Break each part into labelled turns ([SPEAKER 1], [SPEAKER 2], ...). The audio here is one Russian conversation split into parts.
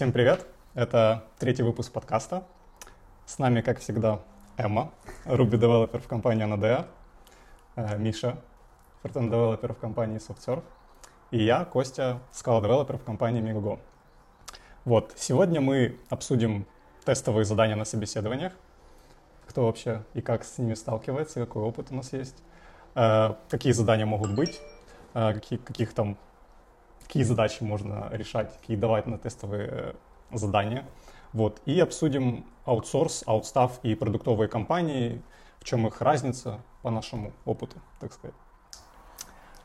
[SPEAKER 1] Всем привет! Это третий выпуск подкаста. С нами, как всегда, Эмма, Ruby Developer в компании Anadea, э, Миша, Frontend Developer в компании SoftServe, и я, Костя, Scala Developer в компании Megogo. Вот, сегодня мы обсудим тестовые задания на собеседованиях, кто вообще и как с ними сталкивается, какой опыт у нас есть, э, какие задания могут быть, э, какие, каких там, какие задачи можно решать, какие давать на тестовые э, задания. Вот. И обсудим аутсорс, аутстав и продуктовые компании, в чем их разница по нашему опыту, так сказать.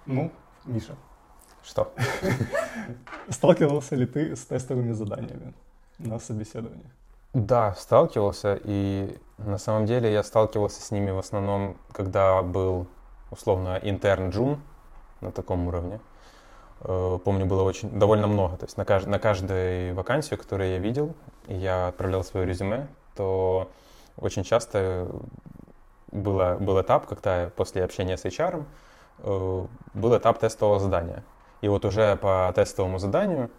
[SPEAKER 1] Ну, Миша.
[SPEAKER 2] Что?
[SPEAKER 1] Сталкивался ли ты с тестовыми заданиями на собеседовании?
[SPEAKER 2] Да, сталкивался, и на самом деле я сталкивался с ними в основном, когда был условно интерн джун на таком уровне. Э, помню, было очень довольно много. То есть на, кажд, на каждой вакансию, которую я видел, я отправлял свое резюме, то очень часто было, был этап, когда после общения с HR э, был этап тестового задания. И вот уже по тестовому заданию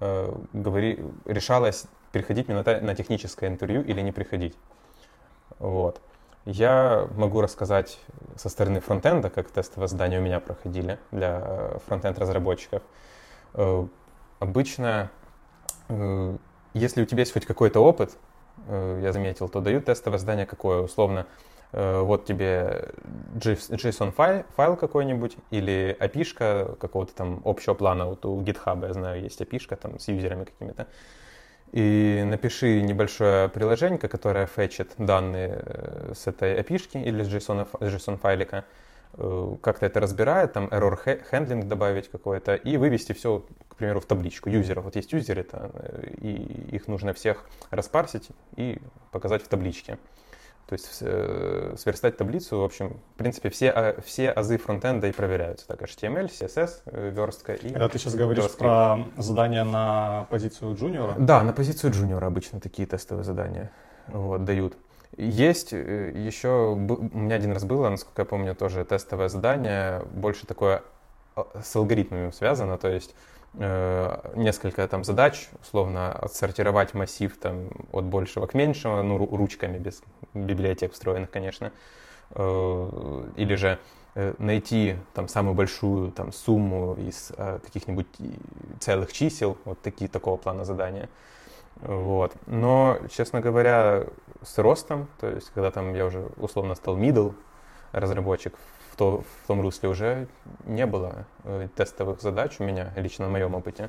[SPEAKER 2] э, говори, решалось, приходить мне на, на техническое интервью или не приходить. Вот. Я могу рассказать со стороны фронтенда, как тестовые задания у меня проходили для э, фронтенд-разработчиков. Э, обычно, э, если у тебя есть хоть какой-то опыт, я заметил, то дают тестовое задание какое, условно, вот тебе JSON файл, файл какой-нибудь или api какого-то там общего плана, вот у GitHub, я знаю, есть api там с юзерами какими-то, и напиши небольшое приложение, которое фетчит данные э, с этой API или с JSON, JSON файлика, э, как-то это разбирает, там error handling добавить какой-то и вывести все, к примеру, в табличку юзеров. Вот есть юзеры, э, и их нужно всех распарсить и показать в табличке. То есть э, сверстать таблицу, в общем, в принципе, все, а, все азы фронтенда и проверяются. Так, HTML, CSS, э, верстка и...
[SPEAKER 1] Когда ты сейчас говоришь JavaScript. про задания на позицию джуниора?
[SPEAKER 2] Да, на позицию джуниора обычно такие тестовые задания вот, дают. Есть э, еще, у меня один раз было, насколько я помню, тоже тестовое задание, больше такое а, с алгоритмами связано, то есть несколько там задач, условно отсортировать массив там от большего к меньшему, ну ручками без библиотек встроенных, конечно, э, или же э, найти там самую большую там сумму из каких-нибудь целых чисел, вот такие такого плана задания. Вот. Но, честно говоря, с ростом, то есть когда там я уже условно стал middle разработчик, в, то, в том русле уже не было э, тестовых задач у меня, лично на моем опыте.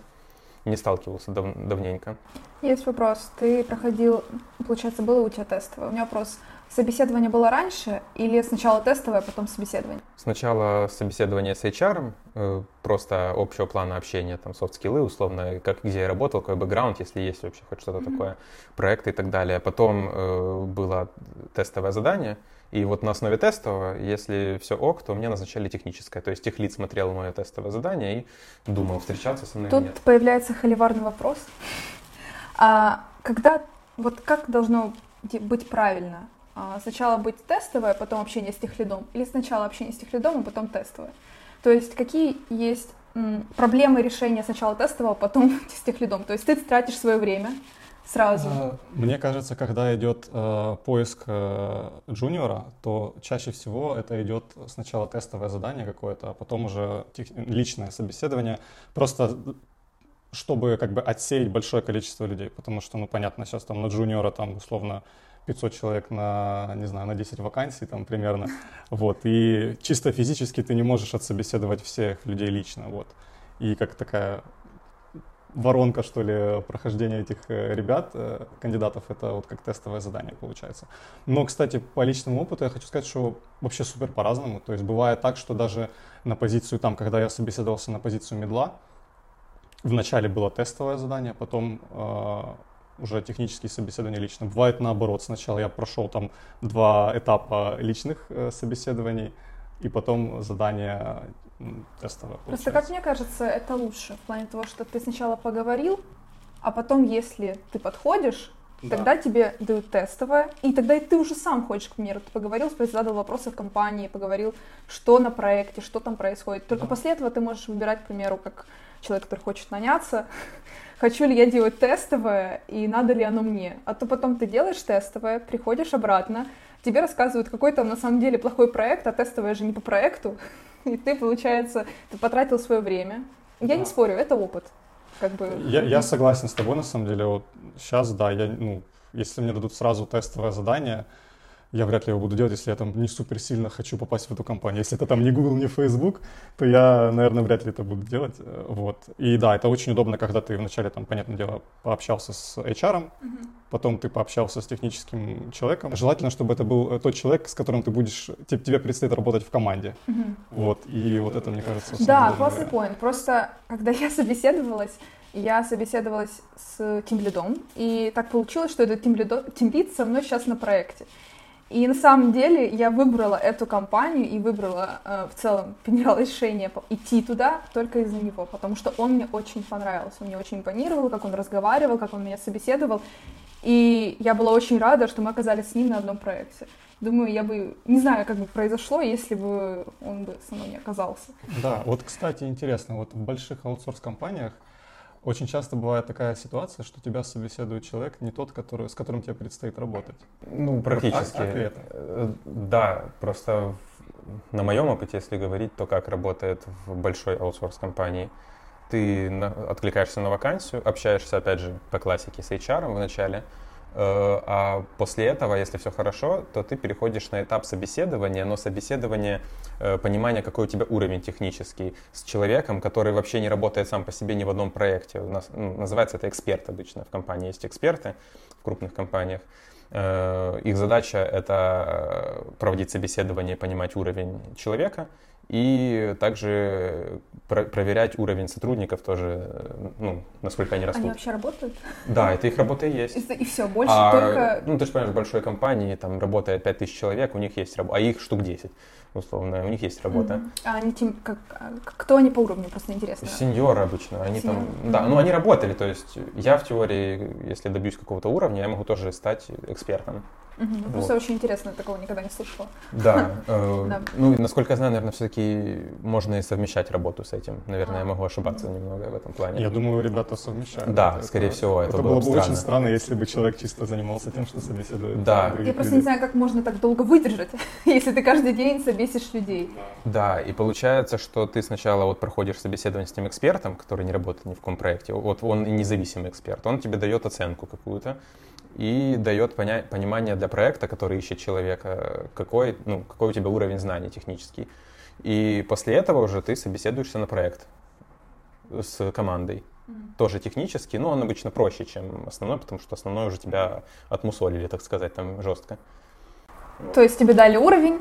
[SPEAKER 2] Не сталкивался дав, давненько.
[SPEAKER 3] Есть вопрос. Ты проходил, получается, было у тебя тестовое. У меня вопрос. Собеседование было раньше или сначала тестовое, а потом собеседование?
[SPEAKER 2] Сначала собеседование с HR, э, просто общего плана общения, там, софт-скиллы, условно, как, где я работал, какой бэкграунд, если есть вообще хоть что-то mm-hmm. такое, проекты и так далее. Потом э, было тестовое задание, и вот на основе тестового, если все ок, то мне назначали техническое. То есть техлит смотрел мое тестовое задание и думал, встречаться со мной
[SPEAKER 3] Тут
[SPEAKER 2] или нет.
[SPEAKER 3] появляется холиварный вопрос. А когда, вот как должно быть правильно? А, сначала быть тестовое, потом общение с техлидом? Или сначала общение с техлидом, а потом тестовое? То есть какие есть проблемы решения сначала тестового, а потом с техлидом? То есть ты тратишь свое время, сразу? А,
[SPEAKER 1] мне кажется, когда идет э, поиск э, джуниора, то чаще всего это идет сначала тестовое задание какое-то, а потом уже тех... личное собеседование. Просто чтобы как бы отсеять большое количество людей, потому что, ну, понятно, сейчас там на джуниора там условно 500 человек на, не знаю, на 10 вакансий там примерно, вот, и чисто физически ты не можешь отсобеседовать всех людей лично, вот, и как такая воронка, что ли, прохождения этих э, ребят, э, кандидатов, это вот как тестовое задание получается. Но, кстати, по личному опыту я хочу сказать, что вообще супер по-разному. То есть бывает так, что даже на позицию там, когда я собеседовался на позицию медла, вначале было тестовое задание, потом э, уже технические собеседования лично. Бывает наоборот, сначала я прошел там два этапа личных э, собеседований, и потом задание тестовое.
[SPEAKER 3] Просто, как мне кажется, это лучше в плане того, что ты сначала поговорил, а потом, если ты подходишь, Да. Тогда тебе дают тестовое, и тогда и ты уже сам хочешь, к примеру, ты поговорил, задал вопросы в компании, поговорил, что на проекте, что там происходит. Только да. после этого ты можешь выбирать, к примеру, как человек, который хочет наняться, хочу ли я делать тестовое и надо ли оно мне. А то потом ты делаешь тестовое, приходишь обратно, тебе рассказывают, какой там на самом деле плохой проект, а тестовое же не по проекту, и ты, получается, ты потратил свое время. Я да. не спорю, это опыт. Как бы...
[SPEAKER 1] я, я согласен с тобой, на самом деле. Вот сейчас, да, я, ну, если мне дадут сразу тестовое задание, я вряд ли его буду делать, если я там не супер сильно хочу попасть в эту компанию. Если это там не Google, не Facebook, то я, наверное, вряд ли это буду делать. Э, вот. И да, это очень удобно, когда ты вначале, там, понятное дело, пообщался с HR, mm-hmm. потом ты пообщался с техническим человеком. Желательно, чтобы это был э, тот человек, с которым ты будешь, тебе предстоит работать в команде. Mm-hmm. Вот. И вот это, мне кажется,
[SPEAKER 3] Да, классный point. Просто, когда я собеседовалась, я собеседовалась с тимлидом, и так получилось, что этот тимлид со мной сейчас на проекте. И на самом деле я выбрала эту компанию и выбрала э, в целом, приняла решение идти туда только из-за него, потому что он мне очень понравился, он мне очень импонировал, как он разговаривал, как он меня собеседовал, и я была очень рада, что мы оказались с ним на одном проекте. Думаю, я бы, не знаю, как бы произошло, если бы он бы со мной не оказался.
[SPEAKER 1] Да, вот, кстати, интересно, вот в больших аутсорс-компаниях очень часто бывает такая ситуация, что тебя собеседует человек не тот, который, с которым тебе предстоит работать.
[SPEAKER 2] Ну, практически. А, а э, да, просто на моем опыте, если говорить, то как работает в большой аутсорс-компании. Ты откликаешься на вакансию, общаешься, опять же, по классике с HR в начале, а после этого, если все хорошо, то ты переходишь на этап собеседования, но собеседование, э, понимания, какой у тебя уровень технический, с человеком, который вообще не работает сам по себе ни в одном проекте. У нас ну, называется это эксперт обычно. В компании есть эксперты, в крупных компаниях. Э, их задача это проводить собеседование, понимать уровень человека и также про- проверять уровень сотрудников тоже, ну, насколько они растут.
[SPEAKER 3] Они вообще работают?
[SPEAKER 2] Да, это их работа и есть.
[SPEAKER 3] И, и все, больше а, только...
[SPEAKER 2] Ну, ты же понимаешь, в большой компании там работает 5000 человек, у них есть работа, а их штук 10 условно, у них есть работа. Mm-hmm.
[SPEAKER 3] А они тем, как, а, кто они по уровню, просто интересно?
[SPEAKER 2] Сеньоры обычно, они Сеньор? там, да, ну они работали, то есть я в теории, если добьюсь какого-то уровня, я могу тоже стать экспертом.
[SPEAKER 3] Угу, вот. Просто очень интересно, такого никогда не слышала.
[SPEAKER 2] Да. Э. Ну, насколько я знаю, наверное, все-таки можно и совмещать работу с этим. Наверное, я могу ошибаться немного в этом плане.
[SPEAKER 1] Я думаю, ребята совмещают.
[SPEAKER 2] Да, скорее всего, это,
[SPEAKER 1] это было, бы очень странно, если бы человек чисто занимался тем, что собеседует.
[SPEAKER 2] Да.
[SPEAKER 3] Я просто не знаю, как можно так долго выдержать, если ты каждый день собесишь людей.
[SPEAKER 2] Да, и получается, что ты сначала вот проходишь собеседование с тем экспертом, который не работает ни в каком проекте. Вот он независимый эксперт. Он тебе дает оценку какую-то и дает поня- понимание для проекта, который ищет человека, какой, ну, какой у тебя уровень знаний технический. И после этого уже ты собеседуешься на проект с командой. Mm-hmm. Тоже технически, но он обычно проще, чем основной, потому что основной уже тебя отмусолили, так сказать, там жестко.
[SPEAKER 3] То есть тебе дали уровень,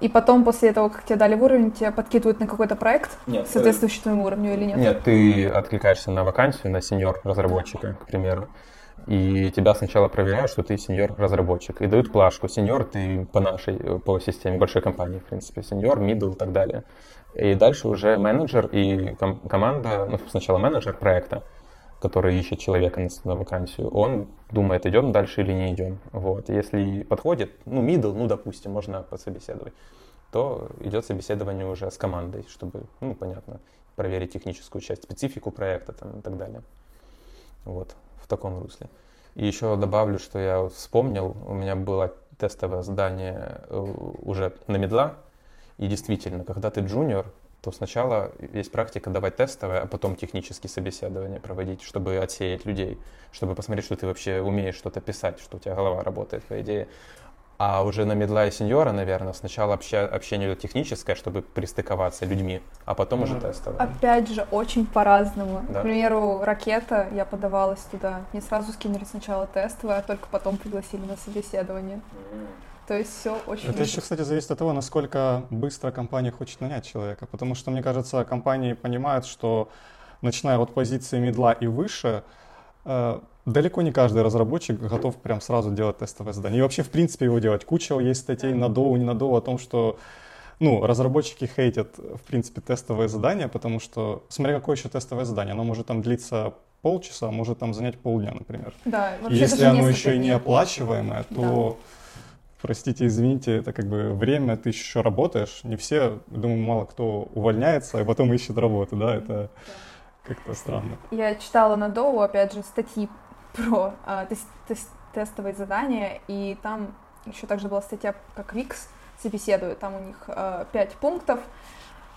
[SPEAKER 3] и потом после того, как тебе дали уровень, тебя подкидывают на какой-то проект, нет, соответствующий твоему уровню или нет?
[SPEAKER 2] Нет, ты откликаешься на вакансию, на сеньор разработчика, к примеру и тебя сначала проверяют, что ты сеньор-разработчик, и дают плашку. Сеньор ты по нашей, по системе большой компании, в принципе, сеньор, middle и так далее. И дальше уже менеджер и ком- команда, ну, сначала менеджер проекта, который ищет человека на, на вакансию, он думает, идем дальше или не идем. Вот. Если подходит, ну, middle, ну, допустим, можно пособеседовать, то идет собеседование уже с командой, чтобы, ну, понятно, проверить техническую часть, специфику проекта там, и так далее. Вот в таком русле. И еще добавлю, что я вспомнил, у меня было тестовое задание э, уже на медла, и действительно, когда ты джуниор, то сначала есть практика давать тестовое, а потом технические собеседования проводить, чтобы отсеять людей, чтобы посмотреть, что ты вообще умеешь что-то писать, что у тебя голова работает, по идее. А уже на медла и сеньора, наверное, сначала обща- общение идет техническое, чтобы пристыковаться людьми, а потом уже тестовое.
[SPEAKER 3] Опять же, очень по-разному. Да. К примеру, ракета, я подавалась туда. Не сразу скинули сначала тестовое, а только потом пригласили на собеседование. То есть все очень...
[SPEAKER 1] Это еще, кстати, зависит от того, насколько быстро компания хочет нанять человека. Потому что, мне кажется, компании понимают, что начиная от позиции медла и выше, э, Далеко не каждый разработчик готов прям сразу делать тестовое задание. И вообще, в принципе, его делать. Куча есть статей на доу, не на доу о том, что ну, разработчики хейтят, в принципе, тестовые задания, потому что, смотря какое еще тестовое задание, оно может там длиться полчаса, может там занять полдня, например.
[SPEAKER 3] Да, вообще
[SPEAKER 1] если оно еще и не
[SPEAKER 3] дней.
[SPEAKER 1] оплачиваемое, то, простите, извините, это как бы время, ты еще работаешь. Не все, думаю, мало кто увольняется, и потом ищет работу, да, это как-то странно.
[SPEAKER 3] Я читала на Доу, опять же, статьи про а, тес- тес- тестовые задания, и там еще также была статья, как Викс собеседует, там у них а, пять пунктов,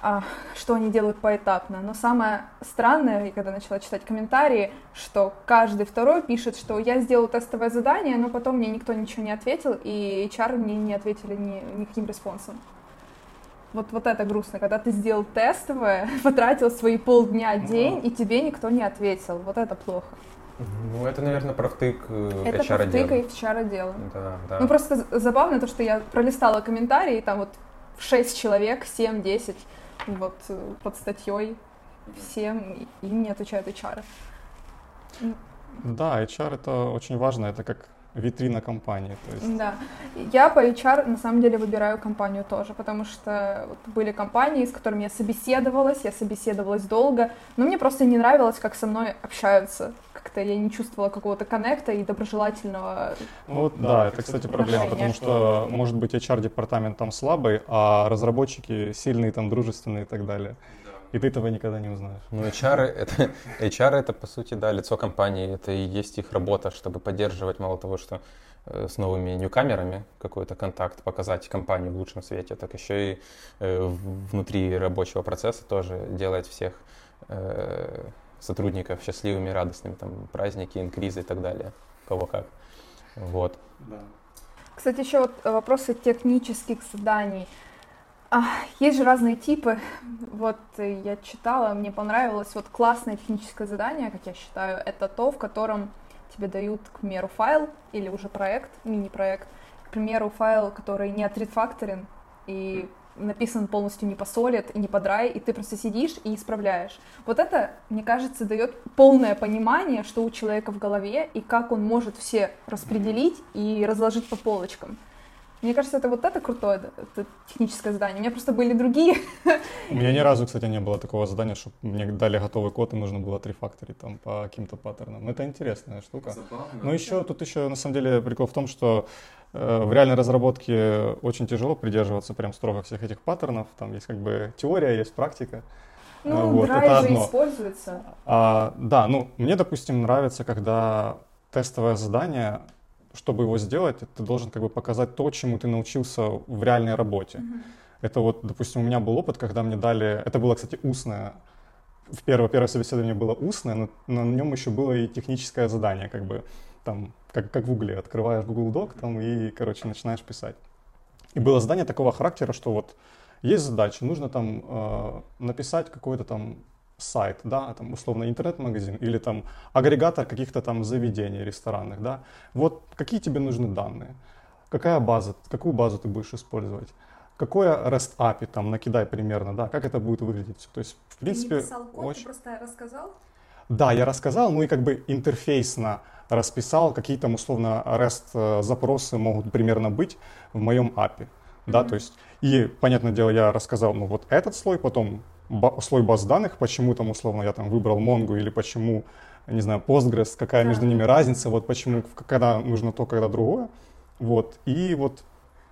[SPEAKER 3] а, что они делают поэтапно. Но самое странное, я когда начала читать комментарии, что каждый второй пишет, что я сделал тестовое задание, но потом мне никто ничего не ответил, и HR мне не ответили ни, никаким респонсом. Вот, вот это грустно, когда ты сделал тестовое, потратил свои полдня, день, и тебе никто не ответил. Вот это плохо.
[SPEAKER 2] Ну, это, наверное, правтык э,
[SPEAKER 3] Это
[SPEAKER 2] HR
[SPEAKER 3] повтыка и HR отдела.
[SPEAKER 2] Да, да.
[SPEAKER 3] Ну, просто забавно то, что я пролистала комментарии, и там вот 6 человек, 7-10, вот э, под статьей всем, и им не отвечают HR.
[SPEAKER 1] Да, HR это очень важно, это как витрина компании. То есть,
[SPEAKER 3] Да. Я по HR на самом деле выбираю компанию тоже, потому что вот были компании, с которыми я собеседовалась, я собеседовалась долго, но мне просто не нравилось, как со мной общаются. Как-то я не чувствовала какого-то коннекта и доброжелательного.
[SPEAKER 1] Ну вот, да, это, кстати, проблема, потому что, может быть, HR-департамент там слабый, а разработчики сильные, там, дружественные и так далее. И ты этого никогда не узнаешь.
[SPEAKER 2] Ну, HR это, HR это, по сути, да, лицо компании. Это и есть их работа, чтобы поддерживать, мало того, что э, с новыми ньюкамерами какой-то контакт, показать компанию в лучшем свете, так еще и э, внутри рабочего процесса тоже делать всех э, сотрудников счастливыми, радостными, там, праздники, инкризы и так далее, кого как. Вот.
[SPEAKER 3] Кстати, еще вот вопросы технических заданий. Есть же разные типы. Вот э, я читала, мне понравилось. Вот классное техническое задание, как я считаю, это то, в котором тебе дают, к примеру, файл или уже проект, мини-проект. К примеру, файл, который не отрефакторен и написан полностью не по solid и не по dry, и ты просто сидишь и исправляешь. Вот это, мне кажется, дает полное понимание, что у человека в голове и как он может все распределить и разложить по полочкам. Мне кажется, это вот это крутое это техническое задание. У меня просто были другие.
[SPEAKER 1] У меня ни разу, кстати, не было такого задания, чтобы мне дали готовый код, и нужно было отрефакторить там по каким-то паттернам. Но это интересная штука. Но еще тут еще на самом деле прикол в том, что э, в реальной разработке очень тяжело придерживаться прям строго всех этих паттернов. Там есть как бы теория, есть практика.
[SPEAKER 3] Ну,
[SPEAKER 1] вот,
[SPEAKER 3] драй
[SPEAKER 1] это
[SPEAKER 3] же
[SPEAKER 1] одно.
[SPEAKER 3] используется.
[SPEAKER 1] А, да, ну, мне, допустим, нравится, когда тестовое задание, чтобы его сделать, ты должен как бы показать то, чему ты научился в реальной работе. Это вот, допустим, у меня был опыт, когда мне дали, это было, кстати, устное, в первое, первое собеседование было устное, но на нем еще было и техническое задание, как бы, там, как, как в Гугле, открываешь Google Doc там и, короче, начинаешь писать. И было задание такого характера, что вот есть задача, нужно там э, написать какой-то там сайт, да, там условно интернет-магазин или там агрегатор каких-то там заведений ресторанных, да. Вот какие тебе нужны данные, какая база, какую базу ты будешь использовать, какое REST API там накидай примерно, да, как это будет выглядеть все. То есть, в принципе, очень...
[SPEAKER 3] просто рассказал?
[SPEAKER 1] Да, я рассказал, ну и как бы интерфейсно расписал, какие там условно REST э, запросы могут примерно быть в моем API. Да, то есть, и, понятное дело, я рассказал, ну вот этот слой, потом слой баз данных, почему там условно я там выбрал Mongo или почему, не знаю, Postgres, какая
[SPEAKER 3] Да.
[SPEAKER 1] между ними разница, вот почему, когда нужно то, когда другое. Вот, и вот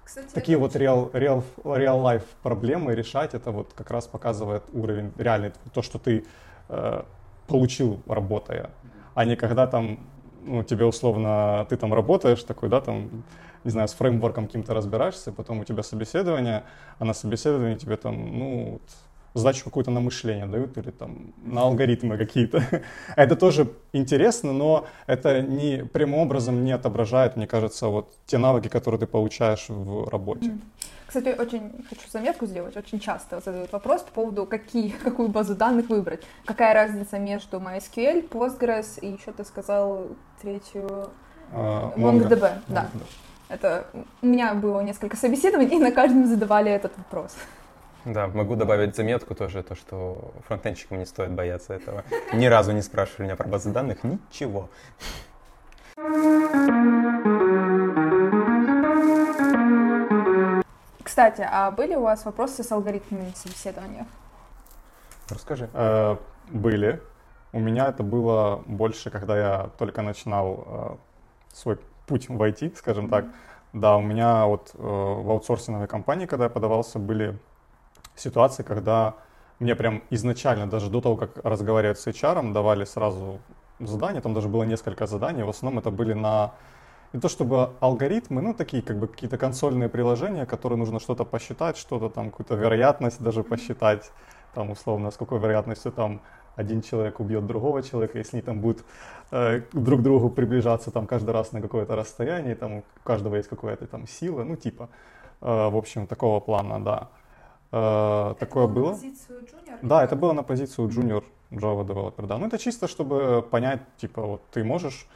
[SPEAKER 3] Кстати,
[SPEAKER 1] такие вот реал, реал, реал life проблемы решать, это вот как раз показывает уровень реальный, то, что ты э, получил работая, а не когда там, ну, тебе условно, ты там работаешь такой, да, там, не знаю, с фреймворком каким-то разбираешься, потом у тебя собеседование, а на собеседовании тебе там, ну, вот, задачу какую-то на мышление дают или там на алгоритмы какие-то. Это тоже интересно, но это не прямым образом не отображает, мне кажется, вот те навыки, которые ты получаешь в работе.
[SPEAKER 3] Кстати, очень хочу заметку сделать. Очень часто задают вопрос по поводу, какие, какую базу данных выбрать. Какая разница между MySQL, Postgres и еще ты сказал третью
[SPEAKER 1] А,
[SPEAKER 3] MongoDB.
[SPEAKER 1] Mongo.
[SPEAKER 3] Да.
[SPEAKER 1] Да.
[SPEAKER 3] Это у меня было несколько собеседований, и на каждом задавали этот вопрос.
[SPEAKER 2] Да, могу добавить заметку тоже, то, что фронтенщикам не стоит бояться этого. Ни разу не спрашивали меня про базы данных, ничего.
[SPEAKER 3] Кстати, а были у вас вопросы с алгоритмами на собеседованиях?
[SPEAKER 2] Расскажи.
[SPEAKER 1] Э, Были. У меня это было больше, когда я только начинал э, свой путь в IT, скажем так. Да, у меня вот э, в аутсорсинговой компании, когда я подавался, были ситуации, когда мне прям изначально, даже до того, как разговаривать с HR, давали сразу задания, там даже было несколько заданий, в основном это были на не то чтобы алгоритмы, ну такие как бы какие-то консольные приложения, которые нужно что-то посчитать, что-то там, какую-то вероятность даже посчитать, там условно, с какой вероятностью там один человек убьет другого человека, если они там будут э, друг к другу приближаться там каждый раз на какое-то расстояние, там у каждого есть какая-то там сила, ну типа, э, в общем, такого плана, да. Э, такое было. На позицию junior, да, это было на позицию junior Java developer, да. Ну это чисто, чтобы понять, типа, вот ты можешь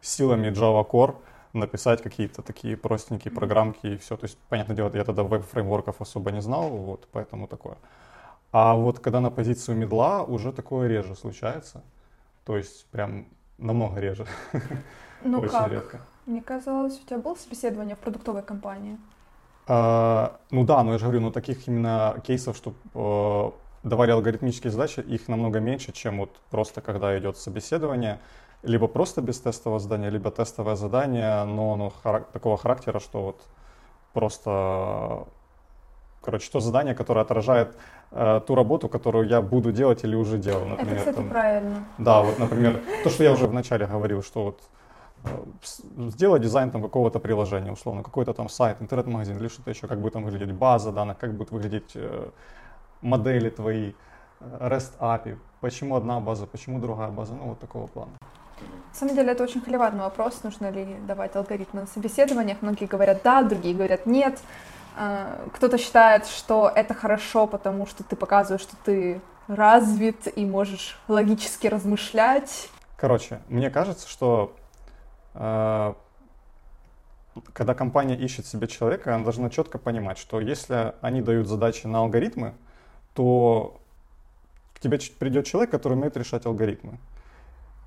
[SPEAKER 1] силами Java Core написать какие-то такие простенькие программки и все. То есть, понятное дело, я тогда веб-фреймворков особо не знал, вот, поэтому такое. А вот когда на позицию медла уже такое реже случается. То есть прям намного реже.
[SPEAKER 3] Ну Очень как? редко. Мне казалось, у тебя было собеседование в продуктовой компании?
[SPEAKER 1] А, ну да, но я же говорю, ну таких именно кейсов, что э, давали алгоритмические задачи, их намного меньше, чем вот просто когда идет собеседование, либо просто без тестового задания, либо тестовое задание, но оно харак- такого характера, что вот просто короче, то задание, которое отражает э, ту работу, которую я буду делать или уже делал.
[SPEAKER 3] Например, Это, кстати, там, правильно.
[SPEAKER 1] Да, вот, например, то, что я уже вначале говорил, что вот сделать дизайн там какого-то приложения, условно, какой-то там сайт, интернет-магазин или что-то еще, как будет там выглядеть база данных, как будут выглядеть э, модели твои, э, REST API, почему одна база, почему другая база, ну вот такого плана.
[SPEAKER 3] На самом деле это очень холиварный вопрос, нужно ли давать алгоритмы на собеседованиях. Многие говорят да, другие говорят нет. А, кто-то считает, что это хорошо, потому что ты показываешь, что ты развит и можешь логически размышлять.
[SPEAKER 1] Короче, мне кажется, что э, когда компания ищет себе человека, она должна четко понимать, что если они дают задачи на алгоритмы, то к тебе придет человек, который умеет решать алгоритмы.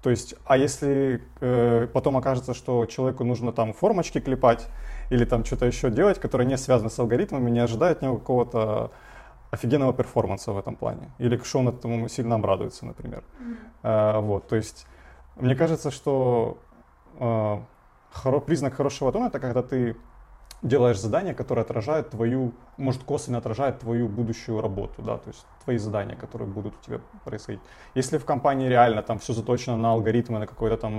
[SPEAKER 1] То есть, а если э, потом окажется, что человеку нужно там формочки клепать или там что-то еще делать, которое не связано с алгоритмами, не ожидает от него какого-то офигенного перформанса в этом плане. Или что он этому сильно обрадуется, например. Mm-hmm. Э, вот, то есть, мне кажется, что хоро- признак хорошего тона это когда ты делаешь задание, которое отражает твою, может, косвенно отражает твою будущую работу, да, то есть твои задания, которые будут у тебя происходить. Если в компании реально там все заточено на алгоритмы, на какой-то там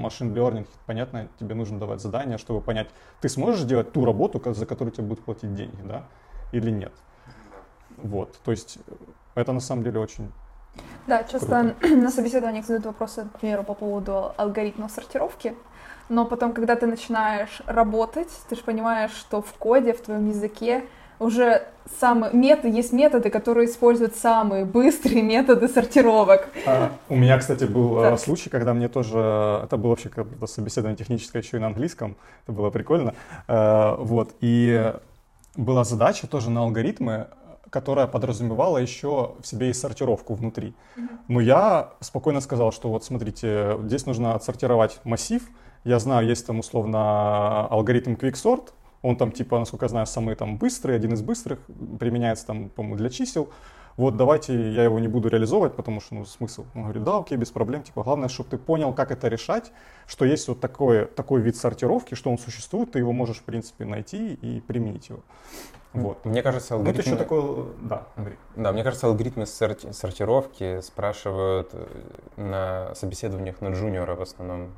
[SPEAKER 1] машин learning, понятно, тебе нужно давать задания, чтобы понять, ты сможешь делать ту работу, за которую тебе будут платить деньги, да, или нет. Вот, то есть это на самом деле очень
[SPEAKER 3] да, часто на собеседованиях задают вопросы, к примеру, по поводу алгоритмов сортировки но потом, когда ты начинаешь работать, ты же понимаешь, что в коде, в твоем языке уже самые методы, есть методы, которые используют самые быстрые методы сортировок.
[SPEAKER 1] А, у меня, кстати, был так. случай, когда мне тоже, это было вообще как то собеседование техническое еще и на английском, это было прикольно, э, вот, и была задача тоже на алгоритмы, которая подразумевала еще в себе и сортировку внутри. Но я спокойно сказал, что вот смотрите, здесь нужно отсортировать массив, я знаю, есть там условно алгоритм QuickSort, он там типа, насколько я знаю, самый там быстрый, один из быстрых, применяется там, по-моему, для чисел. Вот давайте я его не буду реализовывать, потому что, ну, смысл. Он говорит, да, окей, без проблем. Типа, главное, чтобы ты понял, как это решать, что есть вот такой, такой вид сортировки, что он существует, ты его можешь, в принципе, найти и применить его.
[SPEAKER 2] Вот. Мне кажется, алгоритмы...
[SPEAKER 1] Ну, еще такое... Да, Андрей.
[SPEAKER 2] Да, мне кажется, алгоритмы сорти... сортировки спрашивают э, на собеседованиях на джуниора в основном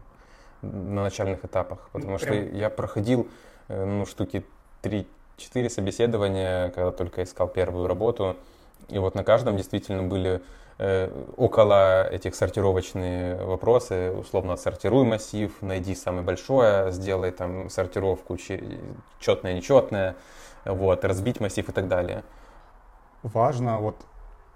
[SPEAKER 2] на начальных этапах, потому Прям. что я проходил э, ну, штуки 3-4 собеседования, когда только искал первую работу, и вот на каждом действительно были э, около этих сортировочные вопросы, условно, сортируй массив, найди самое большое, сделай там сортировку четное, нечетное, вот, разбить массив и так далее.
[SPEAKER 1] Важно вот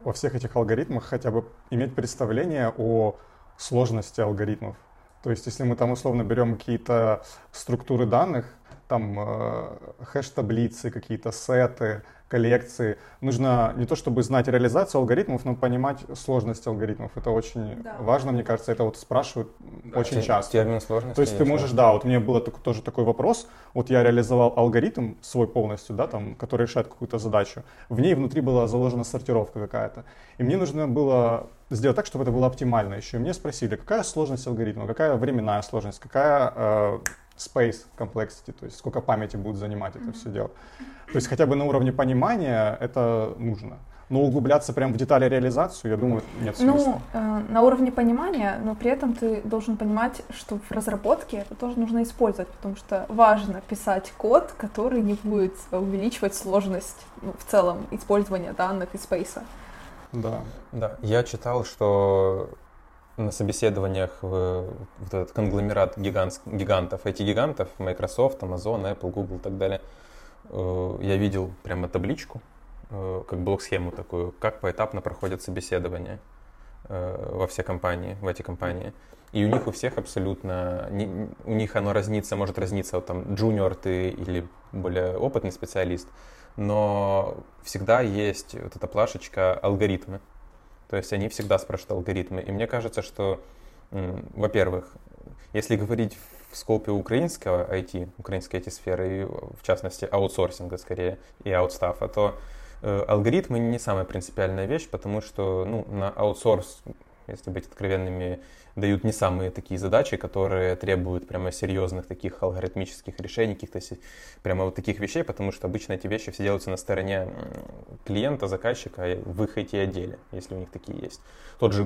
[SPEAKER 1] во всех этих алгоритмах хотя бы иметь представление о сложности алгоритмов. То есть, если мы там условно берем какие-то структуры данных, там э, хэш-таблицы, какие-то сеты, коллекции, нужно не то чтобы знать реализацию алгоритмов, но понимать сложность алгоритмов. Это очень да. важно, мне кажется, это вот спрашивают да, очень те, часто.
[SPEAKER 2] Термин сложности.
[SPEAKER 1] То есть ты можешь, да, вот мне был тоже такой вопрос, вот я реализовал алгоритм свой полностью, да, там, который решает какую-то задачу, в ней внутри была заложена сортировка какая-то, и мне нужно было сделать так, чтобы это было оптимально еще. И мне спросили, какая сложность алгоритма, какая временная сложность, какая э, space complexity, то есть сколько памяти будет занимать это все дело. То есть хотя бы на уровне понимания это нужно. Но углубляться прямо в детали реализацию, я думаю, нет
[SPEAKER 3] Ну,
[SPEAKER 1] смысла.
[SPEAKER 3] э, на уровне понимания, но при этом ты должен понимать, что в разработке это тоже нужно использовать, потому что важно писать код, который не будет увеличивать сложность ну, в целом использования данных из спейса.
[SPEAKER 1] Да.
[SPEAKER 2] Да, я читал, что на собеседованиях вот этот конгломерат гигант, гигантов, IT-гигантов, Microsoft, Amazon, Apple, Google и так далее, э, я видел прямо табличку, э, как блок-схему такую, как поэтапно проходят собеседования э, во все компании, в эти компании. И у них у всех абсолютно, у них оно разнится, может разниться, вот там, джуниор ты или более опытный специалист, но всегда есть вот эта плашечка алгоритмы. То есть они всегда спрашивают алгоритмы. И мне кажется, что, во-первых, если говорить в скопе украинского IT, украинской IT-сферы, и в частности аутсорсинга скорее и аутстафа, то э, алгоритмы не самая принципиальная вещь, потому что ну, на аутсорс, если быть откровенными, дают не самые такие задачи, которые требуют прямо серьезных таких алгоритмических решений, каких-то прямо вот таких вещей, потому что обычно эти вещи все делаются на стороне клиента, заказчика в их IT-отделе, если у них такие есть. Тот же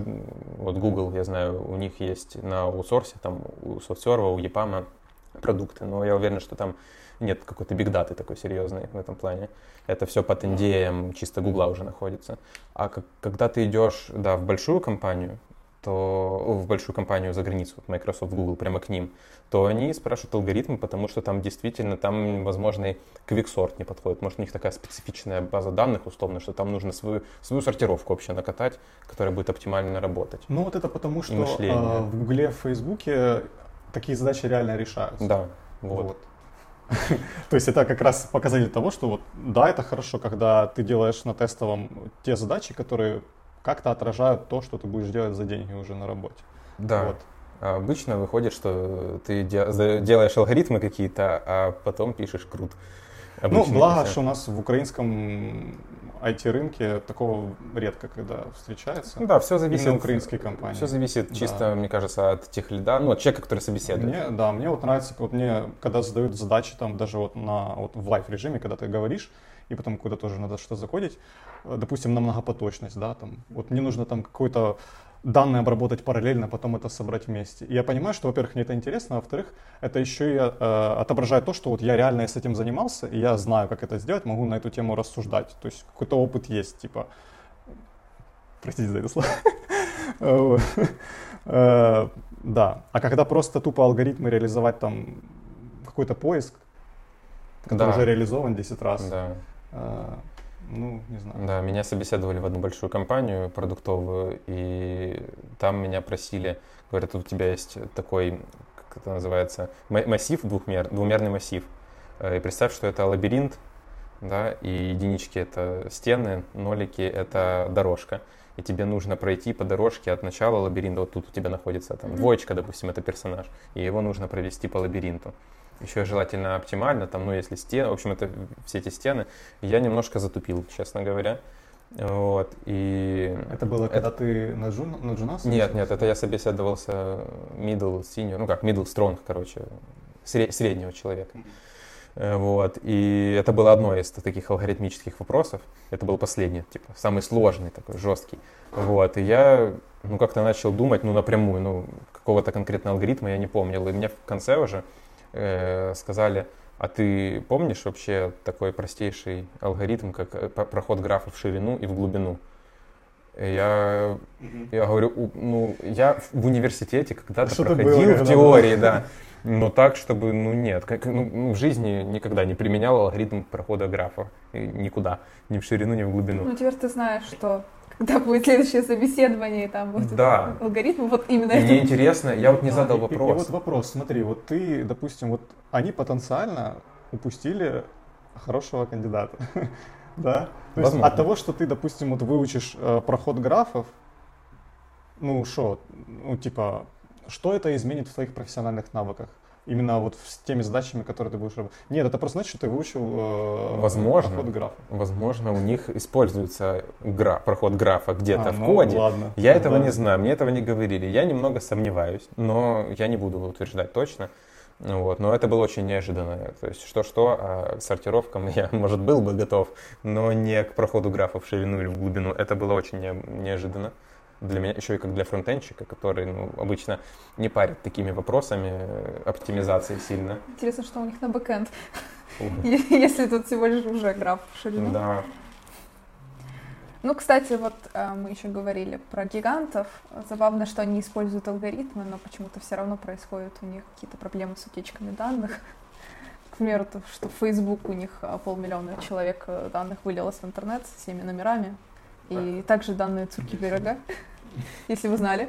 [SPEAKER 2] вот Google, я знаю, у них есть на аутсорсе, там у SoftServe, у EPAM продукты, но я уверен, что там нет какой-то бигдаты такой серьезной в этом плане. Это все под NDA чисто Гугла уже находится. А как- когда ты идешь, да, в большую компанию, то о, в большую компанию за границу, вот Microsoft, Google, прямо к ним, то они спрашивают алгоритмы, потому что там действительно, там, возможно, и квиксорт не подходит. Может, у них такая специфичная база данных, условно, что там нужно свою, свою сортировку вообще накатать, которая будет оптимально работать.
[SPEAKER 1] Ну вот это потому, что э, в Гугле, в Фейсбуке такие задачи реально решаются.
[SPEAKER 2] Да, вот.
[SPEAKER 1] Вот. То есть это как раз показатель того, что вот да, это хорошо, когда ты делаешь на тестовом те задачи, которые как-то отражают то, что ты будешь делать за деньги уже на работе.
[SPEAKER 2] Да.
[SPEAKER 1] Вот.
[SPEAKER 2] А обычно выходит, что ты делаешь алгоритмы какие-то, а потом пишешь крут.
[SPEAKER 1] Ну,
[SPEAKER 2] Обычно
[SPEAKER 1] благо,
[SPEAKER 2] это-
[SPEAKER 1] что у нас в украинском IT-рынке такого редко когда встречается.
[SPEAKER 2] Ну да, все зависит.
[SPEAKER 1] Именно украинские компании.
[SPEAKER 2] Все зависит
[SPEAKER 1] Да.
[SPEAKER 2] чисто, мне кажется, от тех лида, ну, от человека, который собеседует.
[SPEAKER 1] Мне, да, мне вот нравится, вот мне, когда задают задачи там даже вот на вот в live режиме, когда ты говоришь, и потом куда тоже надо что-то закодить, э, допустим, на многопоточность, да, там, вот мне нужно там какое-то данные обработать параллельно, потом это собрать вместе. И я понимаю, что, во-первых, мне это интересно, а во-вторых, это еще и э, отображает то, что вот я реально с этим занимался, и я знаю, как это сделать, могу на эту тему рассуждать. То есть какой-то опыт есть, типа, простите за это слово. Э, Да. А когда просто тупо алгоритмы реализовать там какой-то поиск, который уже реализован 10 раз, э, ну, не знаю.
[SPEAKER 2] да, меня собеседовали в одну большую компанию продуктовую, и там меня просили, говорят, у тебя есть такой, как это называется, ма- массив двухмер, двумерный массив. Э, И представь, что это лабиринт, да, и единички это стены, нолики это дорожка. И тебе нужно пройти по дорожке от начала лабиринта, вот тут у тебя находится там двоечка, допустим, это персонаж, и его нужно провести по лабиринту. Еще желательно оптимально, там, ну, если стены, в общем, это все эти стены. Я немножко затупил, честно говоря. Вот, и...
[SPEAKER 1] Это было, когда ты на, джун, на джуна
[SPEAKER 2] Нет, нет, это я собеседовался middle, senior, ну как, middle strong, короче, сре- среднего человека. Э, Вот, и это было одно из таких алгоритмических вопросов. Это был последний, типа, самый сложный такой, жесткий. Вот, и я, ну, как-то начал думать, ну, напрямую, ну, какого-то конкретного алгоритма я не помнил. И мне в конце уже э, сказали, а ты помнишь вообще такой простейший алгоритм, как э, проход графа в ширину и в глубину? Я, я говорю, «У- ну, я в- в университете когда-то
[SPEAKER 1] Что-то было
[SPEAKER 2] проходил в
[SPEAKER 1] когда-то,
[SPEAKER 2] теории, да. Но так, чтобы, ну нет, как, ну, ну, в жизни никогда не применял алгоритм прохода графа. И никуда, ни в ширину, ни в глубину.
[SPEAKER 3] Ну, теперь ты знаешь, что когда будет следующее собеседование, и там будет
[SPEAKER 2] Да.
[SPEAKER 3] алгоритм, вот именно
[SPEAKER 2] И мне
[SPEAKER 3] это.
[SPEAKER 2] интересно, я вот не
[SPEAKER 1] Да,
[SPEAKER 2] задал
[SPEAKER 1] и- и- И,
[SPEAKER 2] вопрос.
[SPEAKER 1] вот вопрос, смотри, вот ты, допустим, вот они потенциально упустили хорошего кандидата, да? То есть от того, что ты, допустим, вот выучишь э, проход графов, ну что, ну типа, что это изменит в твоих профессиональных навыках? Именно вот с теми задачами, которые ты будешь работать. Нет, это просто значит, что ты выучил э,
[SPEAKER 2] Возможно.
[SPEAKER 1] проход графа.
[SPEAKER 2] Возможно, у них используется гра- проход графа где-то
[SPEAKER 1] А,
[SPEAKER 2] в
[SPEAKER 1] ну,
[SPEAKER 2] коде.
[SPEAKER 1] ладно.
[SPEAKER 2] Я этого
[SPEAKER 1] Ладно.
[SPEAKER 2] не знаю, мне этого не говорили. Я немного сомневаюсь, но я не буду утверждать точно. Ну Вот, но это было очень неожиданно. То есть что-что, а сортировкам я, может, был бы готов, но не к проходу графа в ширину или в глубину. Это было очень не- неожиданно для меня, еще и как для фронтенщика, который ну, обычно не парит такими вопросами э, оптимизации сильно.
[SPEAKER 3] Интересно, что у них на бэкэнд, если тут всего лишь уже граф в ширину.
[SPEAKER 2] Да,
[SPEAKER 3] Ну, кстати, вот э, мы еще говорили про гигантов. Забавно, что они используют алгоритмы, но почему-то все равно происходят у них какие-то проблемы с утечками данных. К примеру, то, что Facebook у них э, полмиллиона человек данных вылилось в интернет с всеми номерами. И также данные Цукерберга, если вы знали.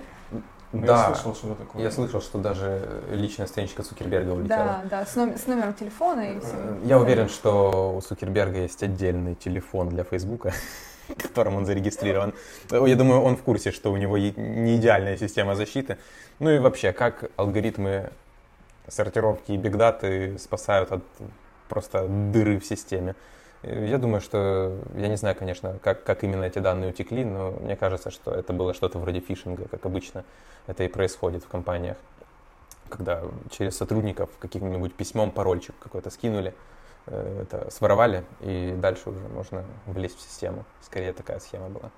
[SPEAKER 1] Ну,
[SPEAKER 2] да.
[SPEAKER 1] Я слышал, что такое.
[SPEAKER 2] Я слышал, что даже личная страничка Цукерберга улетела.
[SPEAKER 3] Да, да, с, номер- с номером телефона и все.
[SPEAKER 2] Я уверен, что у Цукерберга есть отдельный телефон для Фейсбука, которым он зарегистрирован. Я думаю, он в курсе, что у него не идеальная система защиты. Ну и вообще, как алгоритмы сортировки и бигдаты спасают от просто дыры в системе. Я думаю, что, я не знаю, конечно, как, как именно эти данные утекли, но мне кажется, что это было что-то вроде фишинга, как обычно это и происходит в компаниях, когда через сотрудников каким-нибудь письмом парольчик какой-то скинули, э, это своровали, и дальше уже можно влезть в систему. Скорее такая схема была.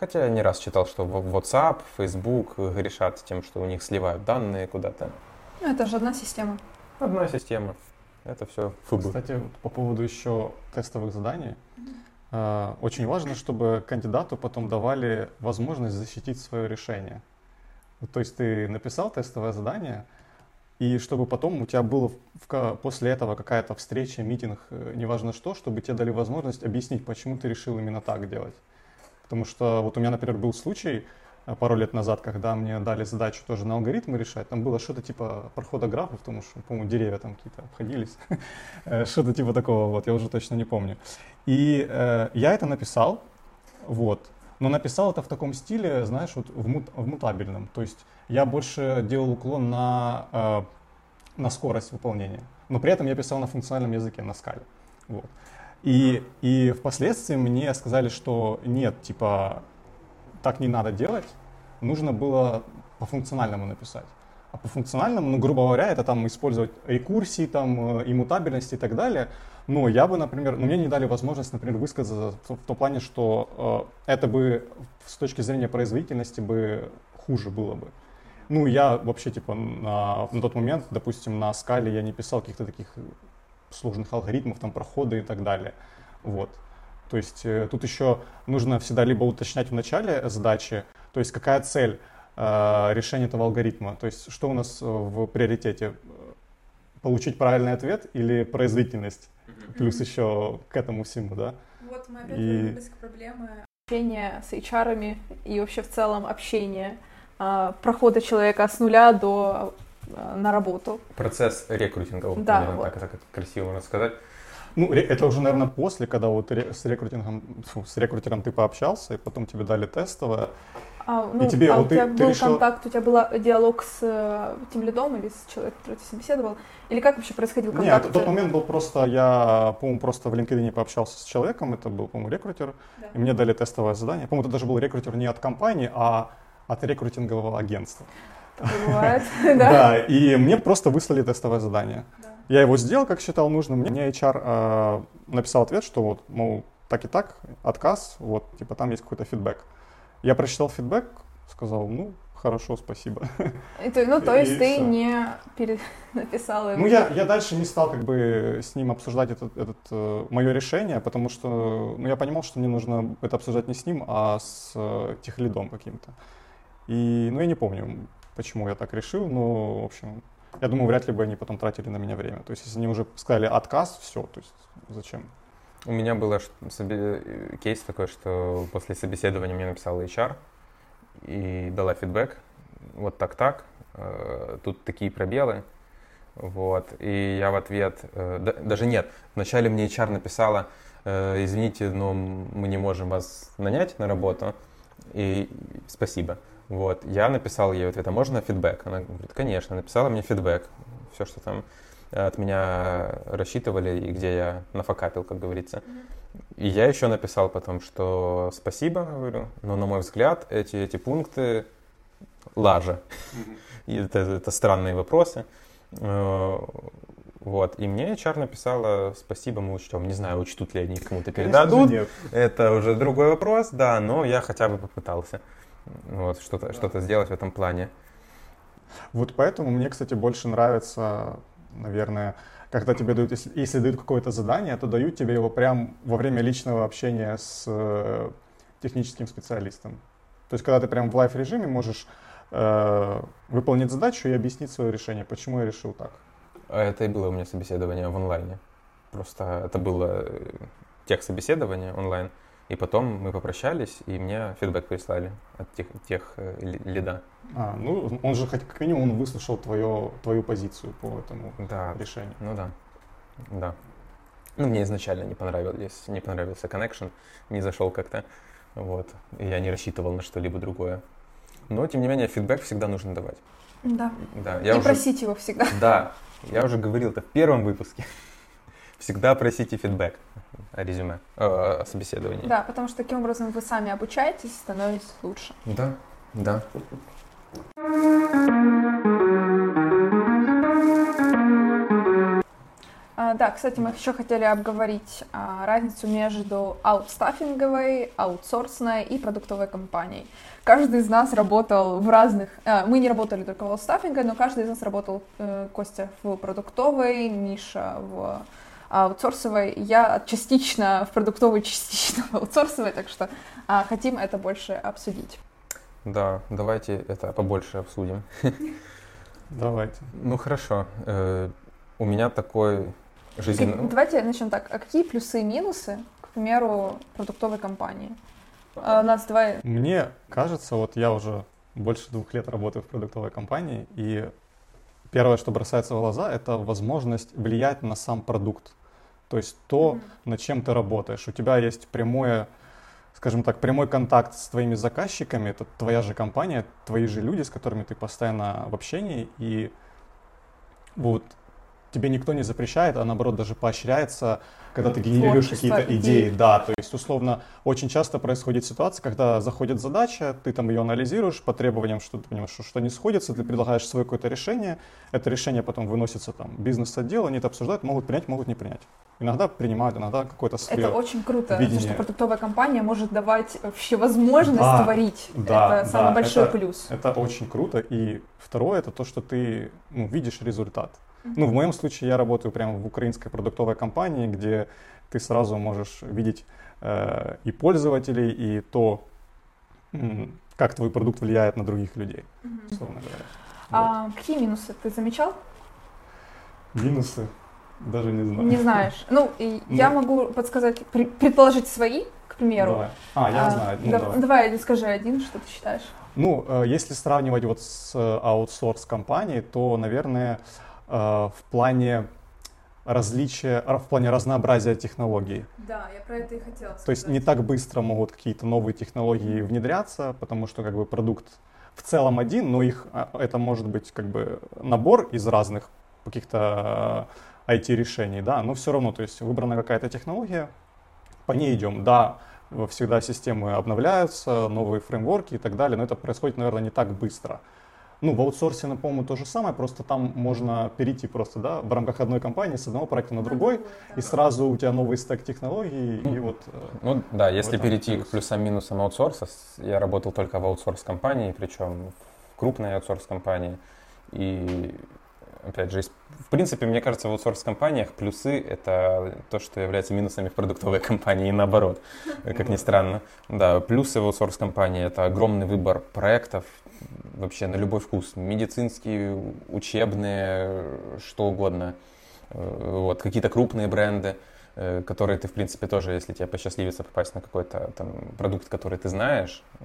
[SPEAKER 2] Хотя я не раз читал, что WhatsApp, Facebook грешат тем, что у них сливают данные куда-то.
[SPEAKER 3] Ну, это же одна система.
[SPEAKER 2] Одна система. Это все фыбы.
[SPEAKER 1] Кстати, вот по поводу еще тестовых заданий. э, Очень важно, чтобы кандидату потом давали возможность защитить свое решение. То есть ты написал тестовое задание, и чтобы потом у тебя было в после этого какая-то встреча, митинг, э, неважно что, чтобы тебе дали возможность объяснить, почему ты решил именно так делать. Потому что вот у меня, например, был случай пару лет назад, когда мне дали задачу тоже на алгоритмы решать. Там было что-то типа прохода графов, потому что, по-моему, деревья там какие-то обходились. Э, Что-то типа такого, вот, я уже точно не помню. И э, я это написал, вот. Но написал это в таком стиле, знаешь, вот в, мут- в мутабельном. То есть я больше делал уклон на, э, на скорость выполнения. Но при этом я писал на функциональном языке, на скале. Вот. И, и впоследствии мне сказали, что нет, типа, так не надо делать, нужно было по функциональному написать. А по функциональному, ну, грубо говоря, это там использовать рекурсии, там, э, иммутабельность и так далее. Но я бы, например, ну, мне не дали возможность, например, высказаться в, в том плане, что э, это бы с точки зрения производительности бы хуже было бы. Ну, я вообще, типа, на, на тот момент, допустим, на скале я не писал каких-то таких сложных алгоритмов, там, проходы и так далее. Вот. То есть э, тут еще нужно всегда либо уточнять в начале задачи, то есть какая цель э, решения этого алгоритма, то есть что у нас э, в приоритете, получить правильный ответ или производительность, плюс еще к этому всему, да.
[SPEAKER 3] Вот мы опять
[SPEAKER 1] И-
[SPEAKER 3] вернулись к проблеме общения с HR и вообще в целом общения, прохода человека с нуля до на работу.
[SPEAKER 2] Процесс рекрутинга, вот,
[SPEAKER 3] Да,
[SPEAKER 2] наверное,
[SPEAKER 3] вот.
[SPEAKER 2] так это красиво можно сказать.
[SPEAKER 1] Ну, это уже, наверное, после, когда вот с рекрутингом, фу, с рекрутером ты пообщался, и потом тебе дали тестовое.
[SPEAKER 3] А, ну,
[SPEAKER 1] тебе-
[SPEAKER 3] а
[SPEAKER 1] вот
[SPEAKER 3] у
[SPEAKER 1] ты-
[SPEAKER 3] тебя
[SPEAKER 1] ты
[SPEAKER 3] был
[SPEAKER 1] решил-
[SPEAKER 3] контакт, у тебя был диалог с э, тем лидом или с человеком, который ты собеседовал? Или как вообще происходил
[SPEAKER 1] Нет,
[SPEAKER 3] контакт?
[SPEAKER 1] тот момент был просто, я, по-моему, просто в LinkedIn пообщался с человеком, это был, по-моему, рекрутер,
[SPEAKER 3] Да.
[SPEAKER 1] и мне дали тестовое задание. По-моему, это даже был рекрутер не от компании, а от рекрутингового агентства.
[SPEAKER 3] Бывает, да?
[SPEAKER 1] Да, и мне просто выслали тестовое задание.
[SPEAKER 3] Да.
[SPEAKER 1] Я его сделал, как считал нужным. Мне HR э, написал ответ, что вот, мол, так и так, отказ, вот, типа там есть какой-то фидбэк. Я прочитал фидбэк, сказал, ну, хорошо, спасибо.
[SPEAKER 3] И ну, то
[SPEAKER 1] И
[SPEAKER 3] есть ты
[SPEAKER 1] всё.
[SPEAKER 3] не пере- написал ему.
[SPEAKER 1] Ну, я, я дальше не стал как бы с ним обсуждать этот, этот, мое решение, потому что ну, я понимал, что мне нужно это обсуждать не с ним, а с э, техлидом каким-то. И, ну, я не помню, почему я так решил, но, в общем, я думаю, вряд ли бы они потом тратили на меня время. То есть, если они уже сказали отказ, все, то есть, зачем?
[SPEAKER 2] У меня был кейс такой, что после собеседования мне написал HR и дала фидбэк. Вот так-так, э, тут такие пробелы. Вот. И я в ответ, э, да- даже нет, вначале мне HR написала, э, извините, но мы не можем вас нанять на работу, и спасибо. Вот. Я написал ей ответ, а можно фидбэк? Она говорит, конечно, написала мне фидбэк. все, что там от меня рассчитывали и где я нафакапил, как говорится. И я еще написал потом, что спасибо, говорю, но на мой взгляд эти, эти пункты лажа. И это, это странные вопросы. Э, вот. И мне HR написала, спасибо, мы учтем. Не знаю, учтут ли они кому-то передадут. Это уже другой вопрос, да, но я хотя бы попытался вот, что-то, что-то сделать в этом плане.
[SPEAKER 1] Вот поэтому мне, кстати, больше нравится, наверное, когда тебе дают, если, если дают какое-то задание, то дают тебе его прям во время личного общения с э, техническим специалистом. То есть, когда ты прям в лайф-режиме можешь э, выполнить задачу и объяснить свое решение, почему я решил так.
[SPEAKER 2] А Это и было у меня собеседование в онлайне. Просто это было э, тех собеседования онлайн. И потом мы попрощались, и мне фидбэк прислали от тех, тех э, ли- лида.
[SPEAKER 1] А, ну, он же хоть как минимум он выслушал твое, твою позицию по этому
[SPEAKER 2] Да,
[SPEAKER 1] решению.
[SPEAKER 2] ну да, да. Ну, мне изначально не понравились, не понравился connection, не зашел как-то, вот. И я не рассчитывал на что-либо другое. Но, тем не менее, фидбэк всегда нужно давать.
[SPEAKER 3] Да.
[SPEAKER 2] Да, я
[SPEAKER 3] и
[SPEAKER 2] уже,
[SPEAKER 3] просить его всегда.
[SPEAKER 2] да, я уже говорил это в первом выпуске. Всегда просите фидбэк о резюме, э, о собеседовании.
[SPEAKER 3] Да, потому что таким образом вы сами обучаетесь, становитесь лучше.
[SPEAKER 2] Да, да.
[SPEAKER 3] А, да, кстати, мы еще хотели обговорить а, разницу между аутстаффинговой, аутсорсной и продуктовой компанией. Каждый из нас работал в разных... а, мы не работали только в аутстаффинге, но каждый из нас работал, э, Костя, в продуктовой, Миша в аутсорсовой. Я частично в продуктовой, частично в аутсорсовой, так что а, хотим это больше обсудить.
[SPEAKER 2] Да, давайте это побольше обсудим.
[SPEAKER 1] Давайте.
[SPEAKER 2] Ну хорошо. Э, У меня такой жизненный...
[SPEAKER 3] Давайте начнем так. А какие плюсы и минусы, к примеру, продуктовой компании? А, У нас давай
[SPEAKER 1] Мне кажется, вот я уже больше двух лет работаю в продуктовой компании, и первое, что бросается в глаза, это возможность влиять на сам продукт. То есть то, над чем ты работаешь. У тебя есть прямое, скажем так, прямой контакт с твоими заказчиками, это твоя же компания, твои же люди, с которыми ты постоянно в общении, и вот тебе никто не запрещает, а наоборот даже поощряется, когда ты генерируешь какие-то
[SPEAKER 3] идеи.
[SPEAKER 1] идеи. Да, то есть условно очень часто происходит ситуация, когда заходит задача, ты там ее анализируешь по требованиям, что ты понимаешь, что что не сходится, ты предлагаешь свое какое-то решение, это решение потом выносится там бизнес-отдел, они это обсуждают, могут принять, могут не принять. Иногда принимают, иногда какой-то свой.
[SPEAKER 3] Это очень круто, то,
[SPEAKER 1] видение.
[SPEAKER 3] что продуктовая компания может давать вообще возможность
[SPEAKER 1] Да,
[SPEAKER 3] творить.
[SPEAKER 1] да,
[SPEAKER 3] это самый
[SPEAKER 1] да,
[SPEAKER 3] большой
[SPEAKER 1] это-
[SPEAKER 3] плюс.
[SPEAKER 1] Это очень круто. И второе, это то, что ты ну, видишь результат. Ну, в моем случае я работаю прямо в украинской продуктовой компании, где ты сразу можешь видеть э, и пользователей, и то, как твой продукт влияет на других людей, условно говоря.
[SPEAKER 3] А какие минусы ты замечал?
[SPEAKER 1] Минусы даже не знаю.
[SPEAKER 3] Не знаешь. Ну, и я
[SPEAKER 1] Ну.
[SPEAKER 3] могу подсказать, предположить свои, к примеру.
[SPEAKER 1] Давай. А, я
[SPEAKER 3] А,
[SPEAKER 1] знаю. Ну,
[SPEAKER 3] да-
[SPEAKER 1] давай.
[SPEAKER 3] давай, скажи один, что ты считаешь.
[SPEAKER 1] Ну, э, если сравнивать вот с э, аутсорс-компанией, то, наверное, э, в плане различия, в плане разнообразия технологий.
[SPEAKER 3] Да, я про это и хотела сказать.
[SPEAKER 1] То есть не так быстро могут какие-то новые технологии внедряться, потому что как бы продукт в целом один, но их а, это может быть как бы набор из разных каких-то IT-решений, да, но все равно, то есть выбрана какая-то технология, по ней идем, да, всегда системы обновляются, новые фреймворки и так далее, но это происходит, наверное, не так быстро. Ну, в аутсорсе, ну, по-моему, то же самое, просто там можно перейти просто, да, в рамках одной компании с одного проекта на другой, и сразу у тебя новый стек технологий, и вот... э,
[SPEAKER 2] Ну да, если перейти
[SPEAKER 1] плюс.
[SPEAKER 2] к плюсам-минусам аутсорса, я работал только в аутсорс-компании, причем в крупной аутсорс-компании. И опять же, в принципе, мне кажется, в аутсорс-компаниях плюсы — это то, что является минусами в продуктовой компании, и наоборот, как ни странно. Да, плюсы в аутсорс-компании — это огромный выбор проектов, вообще на любой вкус, медицинские, учебные, что угодно. Э, Вот, какие-то крупные бренды, э, которые ты, в принципе, тоже, если тебе посчастливится попасть на какой-то там продукт, который ты знаешь, э,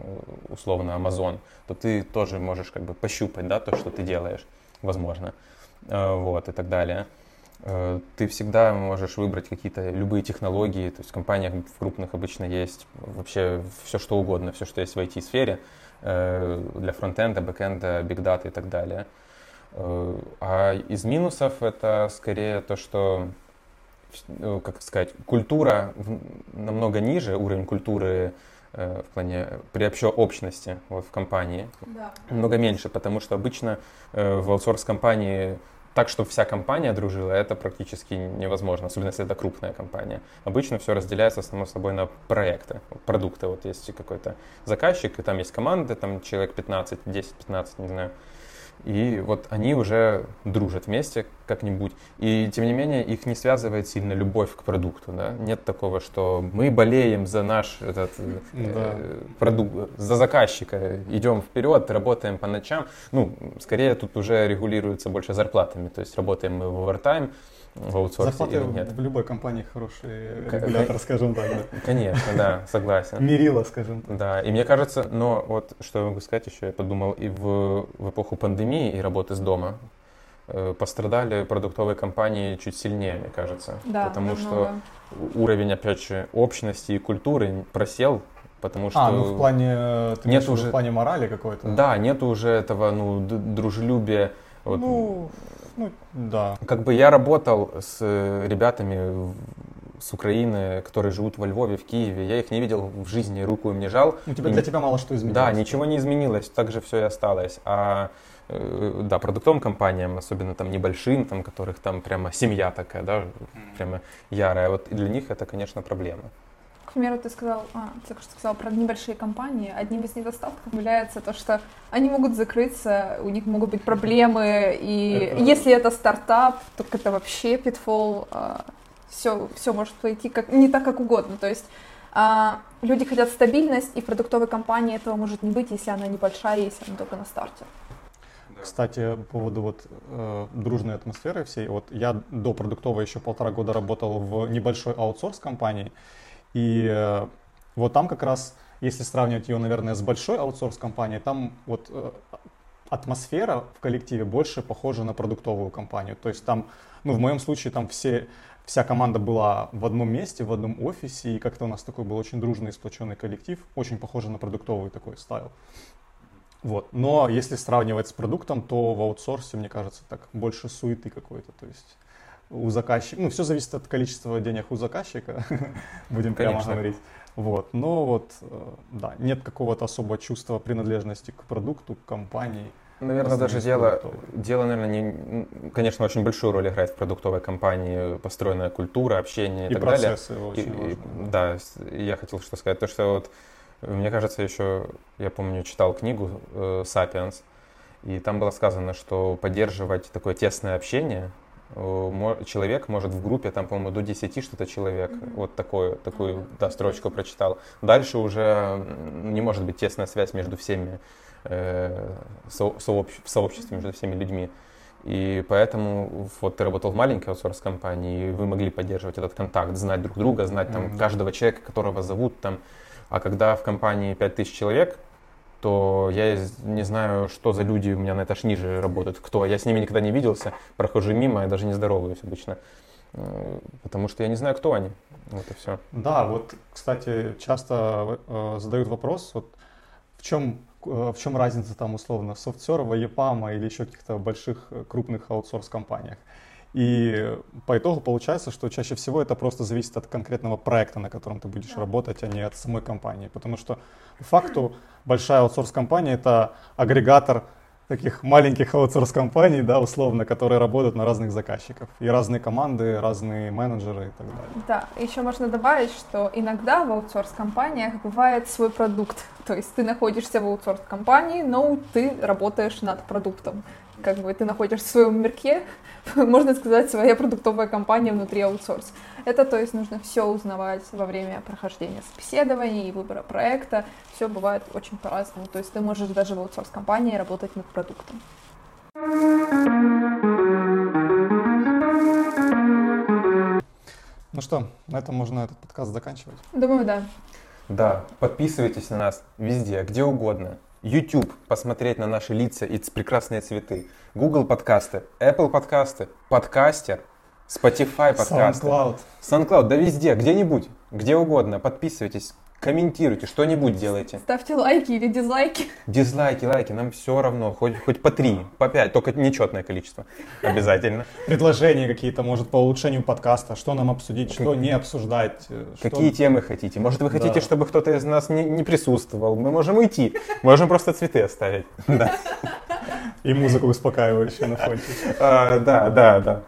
[SPEAKER 2] условно Amazon, то ты тоже можешь как бы пощупать, да, то, что ты делаешь, возможно, вот, и так далее. Ты всегда можешь выбрать какие-то любые технологии, то есть в компаниях в крупных обычно есть вообще все, что угодно, все, что есть в IT-сфере, для фронтенда, бэкенда, big data и так далее. А из минусов это скорее то, что, как сказать, культура намного ниже, уровень культуры в плане при общности вот, в компании да. много меньше, потому что обычно в аутсорс-компании так, чтобы вся компания дружила, это практически невозможно, особенно если это крупная компания. Обычно все разделяется, само собой, на проекты, продукты. Вот есть какой-то заказчик, и там есть команда, там человек 15, 10-15, не знаю, и вот они уже дружат вместе как-нибудь. И тем не менее их не связывает сильно любовь к продукту. Да? Нет такого, что мы болеем за наш этот, э, да. продукт, за заказчика, идем вперед, работаем по ночам. Ну, скорее тут уже регулируется больше зарплатами. То есть работаем мы в овертайм, в аутсорсе
[SPEAKER 1] Зарплаты или нет? в любой компании хороший регулятор, скажем так. Да.
[SPEAKER 2] Конечно, да, согласен.
[SPEAKER 1] Мерила, скажем
[SPEAKER 2] так. Да, и мне кажется, но вот что я могу сказать еще, я подумал, и в, в эпоху пандемии и работы с дома э, пострадали продуктовые компании чуть сильнее, мне кажется.
[SPEAKER 3] Да,
[SPEAKER 2] потому что уровень, опять же, общности и культуры просел потому что... А,
[SPEAKER 1] ну в плане, э, ты нет уже... в плане морали какой-то?
[SPEAKER 2] Да, нет уже этого, ну, дружелюбия.
[SPEAKER 1] Вот. Ну, ну, да.
[SPEAKER 2] Как бы я работал с э, ребятами с Украины, которые живут во Львове, в Киеве. Я их не видел в жизни, руку им не жал.
[SPEAKER 1] Ну, тебя, для тебя мало что изменилось.
[SPEAKER 2] Да, ничего не изменилось, так же все и осталось. А э, да, продуктовым компаниям, особенно там небольшим, там, которых там прямо семья такая, да, прямо ярая, вот для них это, конечно, проблема.
[SPEAKER 3] К примеру, ты сказал, а, ты что сказал про небольшие компании. Одним из недостатков является то, что они могут закрыться, у них могут быть проблемы, и это... если это стартап, то это вообще питфол, а, все, все может пойти как, не так, как угодно. То есть а, люди хотят стабильность, и в продуктовой компании этого может не быть, если она небольшая, если она только на старте.
[SPEAKER 1] Кстати, по поводу вот э, дружной атмосферы всей, вот я до продуктовой еще полтора года работал в небольшой аутсорс компании, и э, вот там как раз, если сравнивать ее, наверное, с большой аутсорс-компанией, там вот э, атмосфера в коллективе больше похожа на продуктовую компанию. То есть там, ну, в моем случае, там все, вся команда была в одном месте, в одном офисе, и как-то у нас такой был очень дружный, сплоченный коллектив, очень похоже на продуктовый такой стайл. Вот. Но если сравнивать с продуктом, то в аутсорсе, мне кажется, так больше суеты какой-то. То есть у заказчика, ну, все зависит от количества денег у заказчика, будем прямо Конечно. говорить. Вот, но вот, э, да, нет какого-то особого чувства принадлежности к продукту, к компании.
[SPEAKER 2] Наверное, даже дело, дело, наверное, не, конечно, очень большую роль играет в продуктовой компании построенная культура, общение и, и так
[SPEAKER 1] процессы
[SPEAKER 2] далее.
[SPEAKER 1] Очень и,
[SPEAKER 2] важны. Да, я хотел что сказать, то что вот, мне кажется, еще, я помню, читал книгу э, «Сапиенс», и там было сказано, что поддерживать такое тесное общение человек может в группе, там, по-моему, до 10 что-то человек, mm-hmm. вот такое, такую да, строчку прочитал. Дальше уже не может быть тесная связь между всеми, э, со, сообщ, в сообществе между всеми людьми. И поэтому вот ты работал в маленькой аутсорс-компании, и вы могли поддерживать этот контакт, знать друг друга, знать там mm-hmm. каждого человека, которого зовут там. А когда в компании 5000 человек, то я не знаю, что за люди у меня на этаж ниже работают, кто. Я с ними никогда не виделся, прохожу мимо, я даже не здороваюсь обычно, потому что я не знаю, кто они. Вот и все.
[SPEAKER 1] Да, вот, кстати, часто э, задают вопрос, вот в чем э, в чем разница там условно софтсерва, EPAM или еще каких-то больших э, крупных аутсорс-компаниях. И по итогу получается, что чаще всего это просто зависит от конкретного проекта, на котором ты будешь да. работать, а не от самой компании. Потому что по факту большая аутсорс-компания это агрегатор таких маленьких аутсорс-компаний, да, условно, которые работают на разных заказчиков. И разные команды, разные менеджеры и так далее.
[SPEAKER 3] Да, еще можно добавить, что иногда в аутсорс-компаниях бывает свой продукт. То есть ты находишься в аутсорс-компании, но ты работаешь над продуктом как бы ты находишься в своем мирке, можно сказать, своя продуктовая компания внутри аутсорс. Это, то есть, нужно все узнавать во время прохождения собеседований и выбора проекта. Все бывает очень по-разному. То есть ты можешь даже в аутсорс-компании работать над продуктом.
[SPEAKER 1] Ну что, на этом можно этот подкаст заканчивать?
[SPEAKER 3] Думаю, да.
[SPEAKER 2] Да, подписывайтесь на нас везде, где угодно. YouTube, посмотреть на наши лица и прекрасные цветы. Google подкасты, Apple подкасты, подкастер, Spotify подкасты.
[SPEAKER 1] SoundCloud.
[SPEAKER 2] SoundCloud, да везде, где-нибудь, где угодно. Подписывайтесь. Комментируйте, что-нибудь делайте.
[SPEAKER 3] Ставьте лайки или дизлайки.
[SPEAKER 2] Дизлайки, лайки, нам все равно, хоть, хоть по три, по пять, только нечетное количество обязательно.
[SPEAKER 1] Предложения какие-то, может, по улучшению подкаста, что нам обсудить, что не обсуждать. э, что-
[SPEAKER 2] Какие темы хотите? Может, вы хотите,
[SPEAKER 1] Да.
[SPEAKER 2] чтобы кто-то из нас не, не присутствовал? Мы можем уйти, можем просто цветы оставить. Да,
[SPEAKER 1] И музыку успокаивающую на фоне.
[SPEAKER 2] А, да, да, да.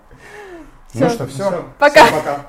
[SPEAKER 2] Ну что, все.
[SPEAKER 3] Пока.
[SPEAKER 1] Пока.